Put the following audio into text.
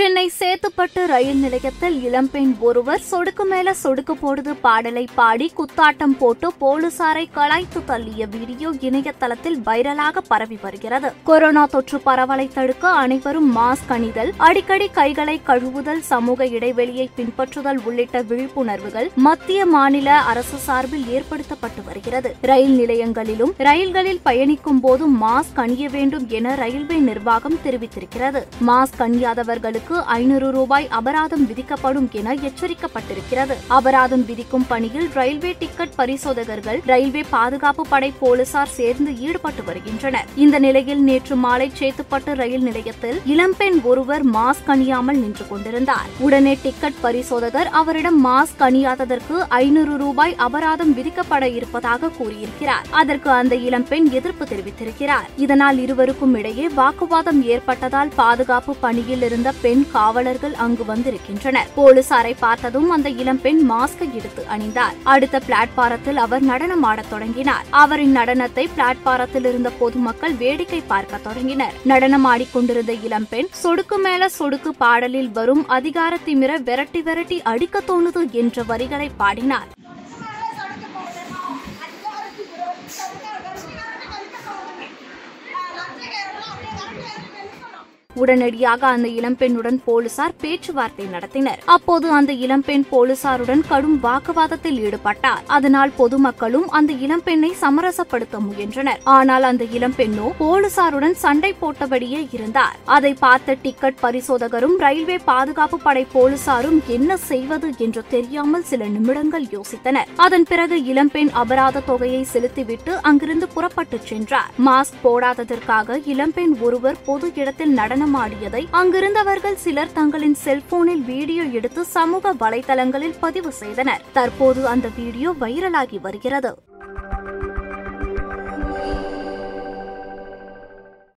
சென்னை சேத்துப்பட்டு ரயில் நிலையத்தில் இளம்பெண் ஒருவர் சொடுக்கு மேல சொடுக்கு போடுது பாடலை பாடி குத்தாட்டம் போட்டு போலீசாரை கலாய்த்து தள்ளிய வீடியோ இணையதளத்தில் வைரலாக பரவி வருகிறது. கொரோனா தொற்று பரவலை தடுக்க அனைவரும் மாஸ்க் அணிதல் அடிக்கடி கைகளை கழுவுதல் சமூக இடைவெளியை பின்பற்றுதல் உள்ளிட்ட விழிப்புணர்வுகள் மத்திய மாநில அரசு சார்பில் ஏற்படுத்தப்பட்டு வருகிறது. ரயில் நிலையங்களிலும் ரயில்களில் பயணிக்கும் போது மாஸ்க் அணிய வேண்டும் என ரயில்வே நிர்வாகம் தெரிவித்திருக்கிறது. மாஸ்க் அணியாதவர்களுக்கு ஐநூறு ரூபாய் அபராதம் விதிக்கப்படும் என எச்சரிக்கப்பட்டிருக்கிறது. அபராதம் விதிக்கும் பணியில் ரயில்வே டிக்கெட் பரிசோதகர்கள் ரயில்வே பாதுகாப்பு படை போலீசார் சேர்ந்து ஈடுபட்டு வருகின்றனர். இந்த நிலையில் நேற்று மாலை சேத்துப்பட்டு ரயில் நிலையத்தில் இளம்பெண் ஒருவர் மாஸ்க் அணியாமல் நின்று கொண்டிருந்தார். உடனே டிக்கெட் பரிசோதகர் அவரிடம் மாஸ்க் அணியாததற்கு ஐநூறு ரூபாய் அபராதம் விதிக்கப்பட இருப்பதாக கூறியிருக்கிறார். அதற்கு அந்த இளம்பெண் எதிர்ப்பு தெரிவித்திருக்கிறார். இதனால் இருவருக்கும் இடையே வாக்குவாதம் ஏற்பட்டதால் பாதுகாப்பு பணியில் இருந்த பெண் காவலர்கள் அங்கு வந்திருக்கின்றனர். போலீசாரை பார்த்ததும் அந்த இளம்பெண் மாஸ்கை எடுத்து அணிந்தார். அடுத்த பிளாட்பாரத்தில் அவர் நடனமாடத் தொடங்கினார். அவரின் நடனத்தை பிளாட்பாரத்தில் இருந்த பொதுமக்கள் வேடிக்கை பார்க்க தொடங்கினர். நடனமாடிக்கொண்டிருந்த இளம்பெண் சொடுக்கு மேல சொடுக்கு பாடலில் வரும் அதிகார திமிர விரட்டி விரட்டி அடிக்க தோணுது என்ற வரிகளை பாடினார். உடனடியாக அந்த இளம்பெண்ணுடன் போலீசார் பேச்சுவார்த்தை நடத்தினர். அப்போது அந்த இளம்பெண் போலீசாருடன் கடும் வாக்குவாதத்தில் ஈடுபட்டார். அதனால் பொதுமக்களும் அந்த இளம்பெண்ணை சமரசப்படுத்த முயன்றனர். ஆனால் அந்த இளம்பெண்ணோ போலீசாருடன் சண்டை போட்டபடியே இருந்தார். அதை பார்த்த டிக்கெட் பரிசோதகரும் ரயில்வே பாதுகாப்பு படை போலீசாரும் என்ன செய்வது என்று தெரியாமல் சில நிமிடங்கள் யோசித்தனர். அதன் பிறகு இளம்பெண் அபராத தொகையை செலுத்திவிட்டு அங்கிருந்து புறப்பட்டுச் சென்றார். மாஸ்க் போடாததற்காக இளம்பெண் ஒருவர் பொது இடத்தில் நடனமாடியதை அங்கிருந்தவர்கள் சிலர் தங்களின் செல்போனில் வீடியோ எடுத்து சமூக வலைதளங்களில் பதிவு செய்தனர். தற்போது அந்த வீடியோ வைரலாகி வருகிறது.